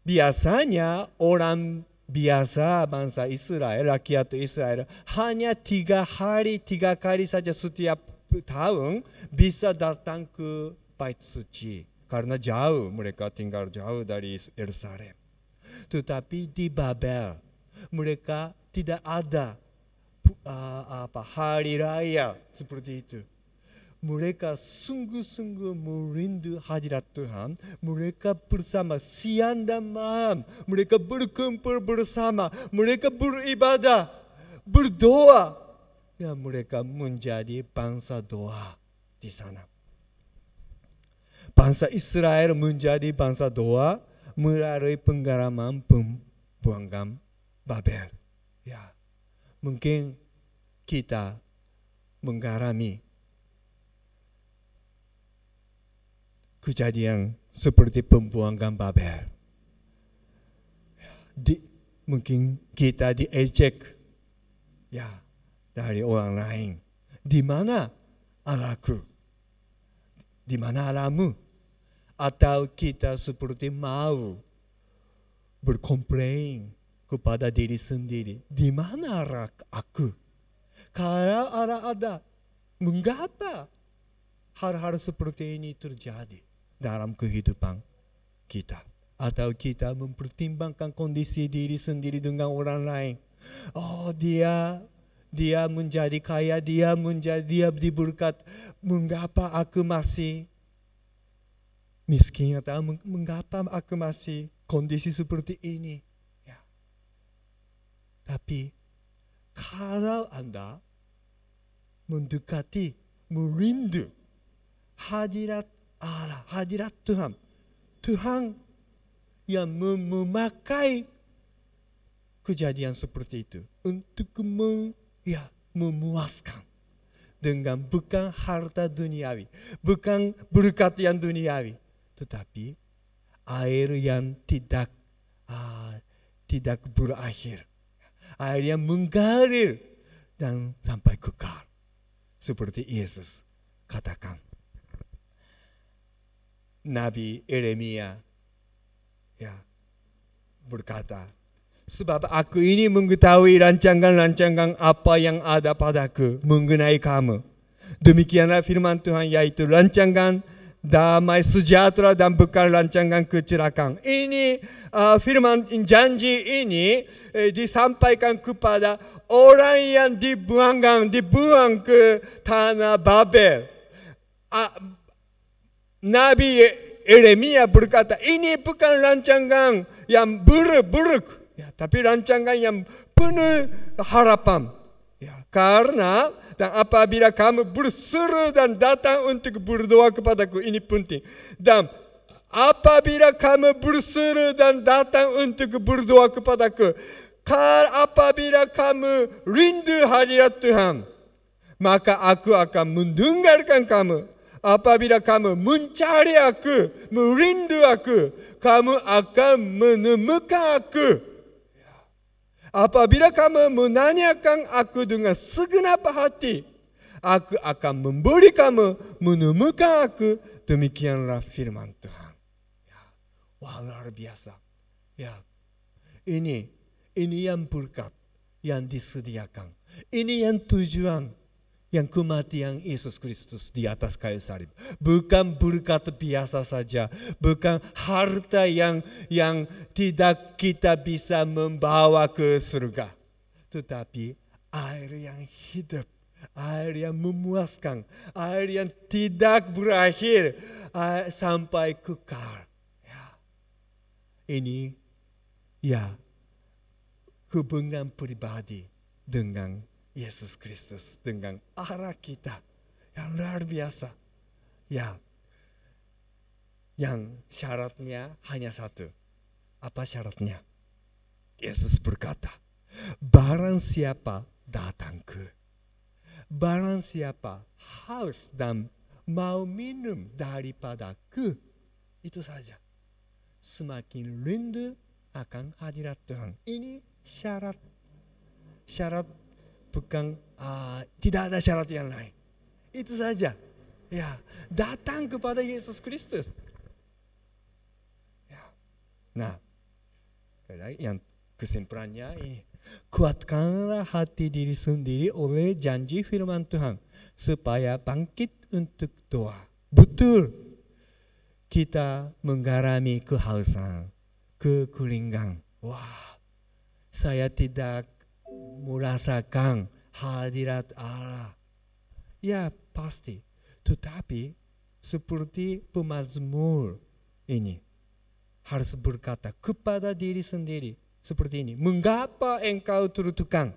Biasanya orang biasa bangsa Israel, rakyat Israel hanya tiga hari, tiga kali saja setiap tahun bisa datang ke bait suci. Karena jauh, mereka tinggal jauh dari Yerusalem. Tetapi di Babel, mereka tidak ada uh, apa hari raya seperti itu. Mereka sungguh-sungguh merindu hadirat Tuhan. Mereka bersama siang dan malam. Mereka berkumpul bersama. Mereka beribadah, berdoa. Ya, mereka menjadi bangsa doa di sana. Bangsa Israel menjadi bangsa doa melalui penggaraman pembuangan Babel. Ya, mungkin kita menggarami kejadian seperti pembuangan Babel. Di, mungkin kita diejek ya dari orang lain. Di mana Allahku? Di mana Allahmu? Atau kita seperti mau berkomplain kepada diri sendiri. Di mana Allah aku? Allah ada, mengapa hal-hal seperti ini terjadi dalam kehidupan kita? Atau kita mempertimbangkan kondisi diri sendiri dengan orang lain. Oh dia dia menjadi kaya, dia menjadi dia diberkat. Mengapa aku masih miskin atau mengapa aku masih kondisi seperti ini? Tapi kalau Anda mendekati, merindu hadirat Allah, hadirat Tuhan, Tuhan yang memakai kejadian seperti itu untuk mem, ya, memuaskan dengan bukan harta duniawi, bukan berkat yang duniawi, tetapi air yang tidak uh, tidak berakhir, air yang mengalir dan sampai kekal, seperti Yesus katakan. Nabi Yeremia ya berkata, sebab aku ini mengetahui rancangan-rancangan apa yang ada padaku mengenai kamu. Demikianlah firman Tuhan yaitu rancangan damai sejahtera dan bukan rancangan kecelakaan. Ini uh, firman janji ini eh, disampaikan kepada orang yang dibuangkan, dibuang ke tanah Babel. Uh, Nabi Yeremia berkata, ini bukan rancangan yang buruk-buruk, ya, tapi rancangan yang penuh harapan. Karena dan apabila kamu berseru dan datang untuk berdoa kepadaku ini penting. Dan apabila kamu berseru dan datang untuk berdoa kepadaku, kar apabila kamu rindu hadirat Tuhan, maka aku akan mendengarkan kamu. Apabila kamu mencari aku, merindu aku, kamu akan menemukan aku. Apabila kamu menanyakan aku dengan segenap hati, aku akan memberi kamu menemukan aku. Demikianlah firman Tuhan. Ya. Wah luar biasa. Ya, ini ini yang berkat yang disediakan. Ini yang tujuan yang kematian Yesus Kristus di atas kayu salib. Bukan berkat biasa saja, bukan harta yang yang tidak kita bisa membawa ke surga. Tetapi air yang hidup, air yang memuaskan, air yang tidak berakhir air sampai kekal. Ya. Ini ya hubungan pribadi dengan Yesus Kristus dengan arah kita yang luar biasa. Ya, yang syaratnya hanya satu. Apa syaratnya? Yesus berkata, barang siapa datang ke, barang siapa haus dan mau minum daripada ke, itu saja. Semakin rindu akan hadirat Tuhan. Ini syarat syarat bukan uh, tidak ada syarat yang lain. Itu saja. Ya, datang kepada Yesus Kristus. Ya. Nah, yang kesimpulannya ini. Kuatkanlah hati diri sendiri oleh janji firman Tuhan. Supaya bangkit untuk doa. Betul. Kita menggarami kehausan, kekeringan. Wah, saya tidak merasakan hadirat Allah. Ya pasti. Tetapi seperti pemazmur ini harus berkata kepada diri sendiri seperti ini. Mengapa engkau tertekan?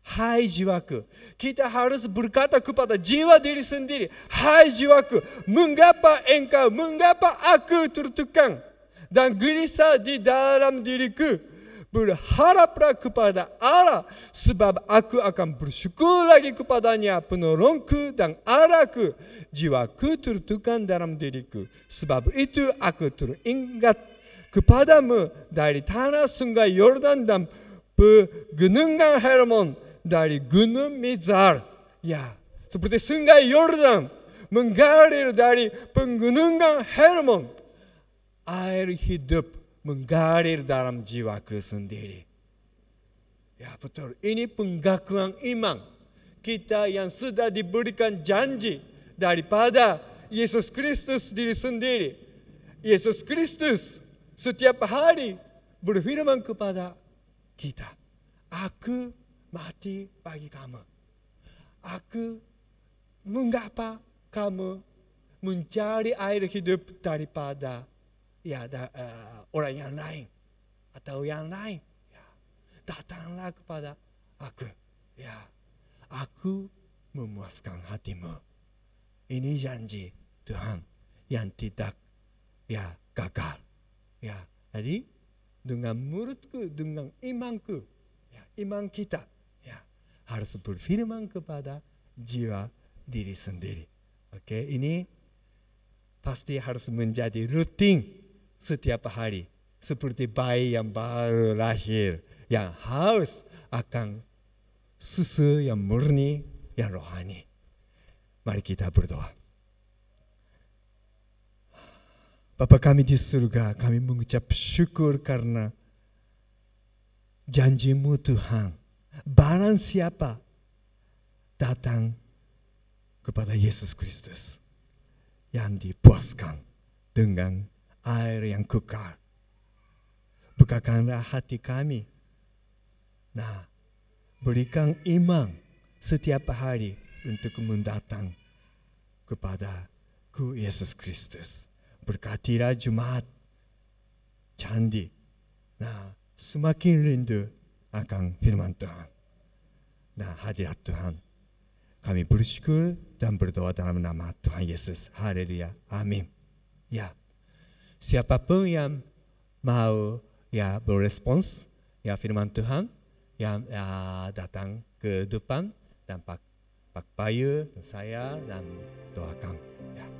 Hai jiwaku, kita harus berkata kepada jiwa diri sendiri. Hai jiwaku, mengapa engkau, mengapa aku tertekan dan gelisah di dalam diriku? Berharaplah kepada Allah sebab aku akan bersyukur lagi kepadanya penolongku dan Allahku jiwaku tertekan dalam diriku sebab itu aku teringat kepadamu dari tanah sungai Yordan dan pegunungan Hermon dari gunung Mizar ya seperti sungai Yordan mengalir dari pegunungan Hermon air hidup mengalir dalam jiwaku sendiri. Ya betul, ini pengakuan iman kita yang sudah diberikan janji daripada Yesus Kristus diri sendiri. Yesus Kristus setiap hari berfirman kepada kita, Aku mati bagi kamu. Aku mengapa kamu mencari air hidup daripada ya ada uh, orang yang lain atau yang lain. Ya, datanglah kepada aku. Ya. Aku memuaskan hatimu. Ini janji Tuhan yang tidak ya gagal. Ya. Jadi dengan mulutku dengan imanku ya iman kita ya harus berfirman kepada jiwa diri sendiri. Oke okay? ini pasti harus menjadi rutin setiap hari seperti bayi yang baru lahir yang haus akan susu yang murni yang rohani. Mari kita berdoa. Bapa kami di surga, kami mengucap syukur karena janjimu Tuhan. Barang siapa datang kepada Yesus Kristus yang dipuaskan dengan air yang kekal. Bukakanlah hati kami. Nah, berikan iman setiap hari untuk mendatang kepada ku Yesus Kristus. Berkatilah Jumat candi. Nah, semakin rindu akan firman Tuhan. Nah, hadirat Tuhan. Kami bersyukur dan berdoa dalam nama Tuhan Yesus. Haleluya. Amin. Ya. Siapa pun yang mau ya berespons ya firman Tuhan yang ya, datang ke depan dan pak pak dan saya dan doakan. Ya.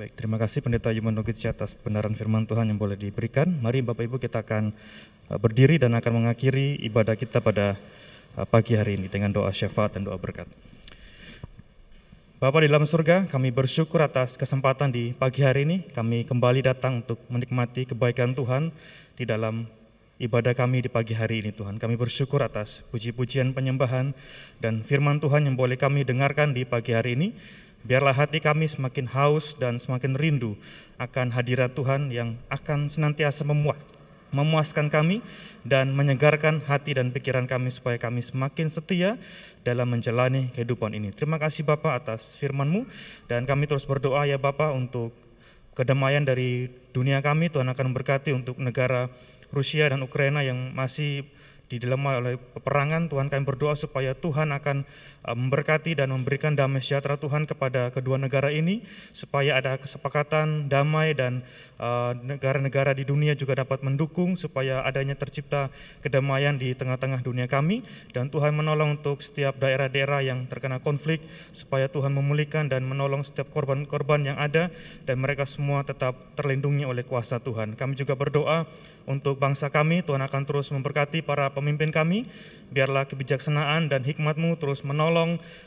Baik, terima kasih Pendeta Yumanogitsi atas benaran firman Tuhan yang boleh diberikan. Mari Bapak Ibu kita akan uh, berdiri dan akan mengakhiri ibadah kita pada uh, pagi hari ini dengan doa syafaat dan doa berkat. Bapak di dalam surga, kami bersyukur atas kesempatan di pagi hari ini. Kami kembali datang untuk menikmati kebaikan Tuhan di dalam ibadah kami di pagi hari ini Tuhan. Kami bersyukur atas puji-pujian penyembahan dan firman Tuhan yang boleh kami dengarkan di pagi hari ini. Biarlah hati kami semakin haus dan semakin rindu akan hadirat Tuhan yang akan senantiasa memuas, memuaskan kami dan menyegarkan hati dan pikiran kami supaya kami semakin setia dalam menjalani kehidupan ini. Terima kasih Bapak atas firman-Mu dan kami terus berdoa ya Bapak untuk kedamaian dari dunia kami Tuhan akan berkati untuk negara Rusia dan Ukraina yang masih dilema oleh peperangan Tuhan kami berdoa supaya Tuhan akan memberkati dan memberikan damai sejahtera Tuhan kepada kedua negara ini supaya ada kesepakatan damai dan uh, negara-negara di dunia juga dapat mendukung supaya adanya tercipta kedamaian di tengah-tengah dunia kami dan Tuhan menolong untuk setiap daerah-daerah yang terkena konflik supaya Tuhan memulihkan dan menolong setiap korban-korban yang ada dan mereka semua tetap terlindungi oleh kuasa Tuhan. Kami juga berdoa untuk bangsa kami Tuhan akan terus memberkati para pemimpin kami, biarlah kebijaksanaan dan hikmat-Mu terus menolong,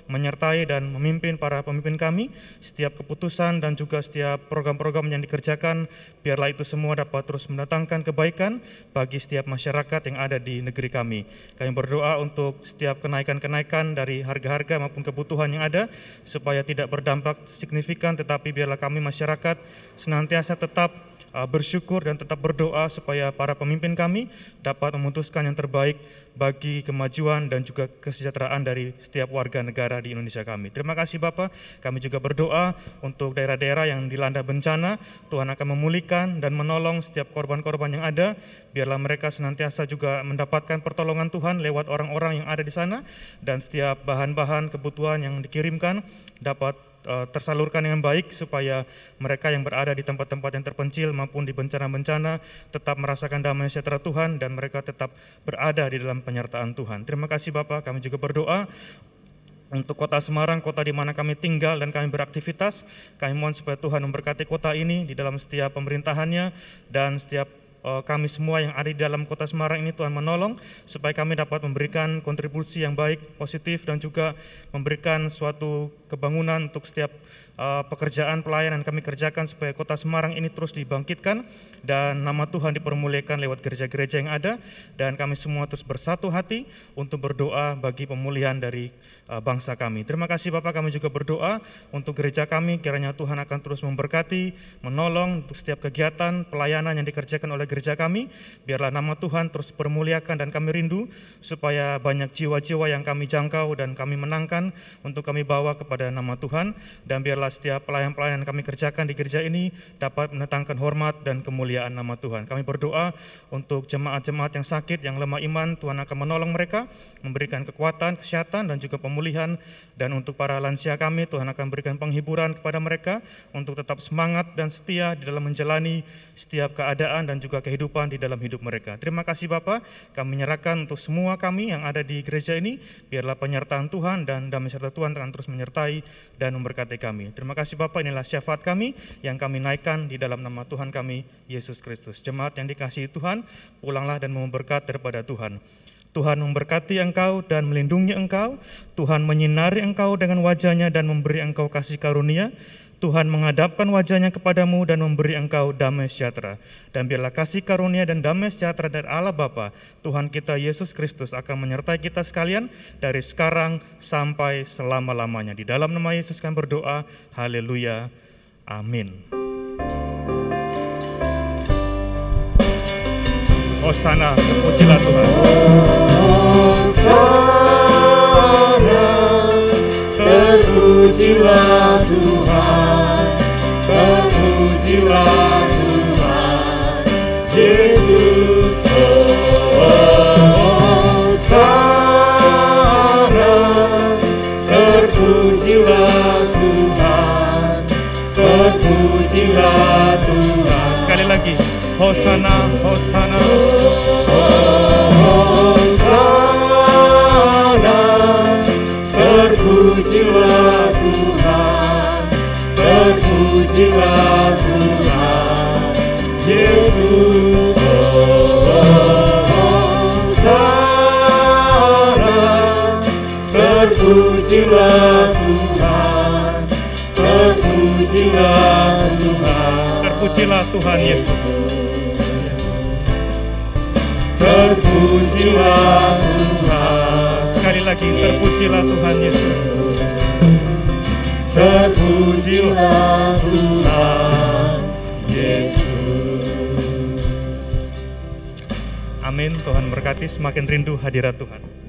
menyertai dan memimpin para pemimpin kami, setiap keputusan dan juga setiap program-program yang dikerjakan, biarlah itu semua dapat terus mendatangkan kebaikan bagi setiap masyarakat yang ada di negeri kami. Kami berdoa untuk setiap kenaikan-kenaikan dari harga-harga maupun kebutuhan yang ada, supaya tidak berdampak signifikan, tetapi biarlah kami masyarakat senantiasa tetap bersyukur dan tetap berdoa supaya para pemimpin kami dapat memutuskan yang terbaik bagi kemajuan dan juga kesejahteraan dari setiap warga negara di Indonesia kami. Terima kasih Bapak. Kami juga berdoa untuk daerah-daerah yang dilanda bencana. Tuhan akan memulihkan dan menolong setiap korban-korban yang ada. Biarlah mereka senantiasa juga mendapatkan pertolongan Tuhan lewat orang-orang yang ada di sana dan setiap bahan-bahan kebutuhan yang dikirimkan dapat eh, tersalurkan dengan baik supaya mereka yang berada di tempat-tempat yang terpencil maupun di bencana-bencana tetap merasakan damai sejahtera Tuhan dan mereka tetap berada di dalam penyertaan Tuhan. Terima kasih Bapak, kami juga berdoa untuk kota Semarang, kota di mana kami tinggal dan kami beraktivitas. Kami mohon supaya Tuhan memberkati kota ini di dalam setiap pemerintahannya dan setiap kami semua yang ada di dalam kota Semarang ini Tuhan menolong supaya kami dapat memberikan kontribusi yang baik, positif dan juga memberikan suatu kebangunan untuk setiap uh, pekerjaan pelayanan kami kerjakan supaya kota Semarang ini terus dibangkitkan dan nama Tuhan dipermuliakan lewat gereja-gereja yang ada dan kami semua terus bersatu hati untuk berdoa bagi pemulihan dari uh, bangsa kami. Terima kasih Bapak, kami juga berdoa untuk gereja kami kiranya Tuhan akan terus memberkati, menolong untuk setiap kegiatan pelayanan yang dikerjakan oleh gereja kami. Biarlah nama Tuhan terus permuliakan dan kami rindu supaya banyak jiwa-jiwa yang kami jangkau dan kami menangkan untuk kami bawa kepada nama Tuhan dan biarlah setiap pelayan-pelayan kami kerjakan di gereja ini dapat menetangkan hormat dan kemuliaan nama Tuhan. Kami berdoa untuk jemaat-jemaat yang sakit, yang lemah iman, Tuhan akan menolong mereka, memberikan kekuatan, kesehatan dan juga pemulihan dan untuk para lansia kami Tuhan akan berikan penghiburan kepada mereka untuk tetap semangat dan setia di dalam menjalani setiap keadaan dan juga kehidupan di dalam hidup mereka. Terima kasih Bapak, kami menyerahkan untuk semua kami yang ada di gereja ini, biarlah penyertaan Tuhan dan damai serta Tuhan akan terus menyertai dan memberkati Terima kasih Bapak, inilah syafaat kami yang kami naikkan di dalam nama Tuhan kami, Yesus Kristus. Jemaat yang dikasihi Tuhan, pulanglah dan memberkat daripada Tuhan. Tuhan memberkati engkau dan melindungi engkau. Tuhan menyinari engkau dengan wajahnya dan memberi engkau kasih karunia. Tuhan menghadapkan wajahnya kepadamu dan memberi engkau damai sejahtera. Dan biarlah kasih karunia dan damai sejahtera dari Allah Bapa, Tuhan kita Yesus Kristus akan menyertai kita sekalian dari sekarang sampai selama-lamanya. Di dalam nama Yesus kami berdoa, haleluya, amin. Hosana, terpujilah Tuhan. Hosana, terpujilah Tuhan, Hosana, Hosana. Hosana, terpujilah Tuhan, terpujilah Tuhan, terpujilah Tuhan, terpujilah Tuhan. Terpujilah Tuhan Yesus. Terpujilah Tuhan, Sekali lagi, terpujilah Tuhan Yesus. terpujilah Tuhan Yesus. Amin, Tuhan berkati semakin rindu hadirat Tuhan.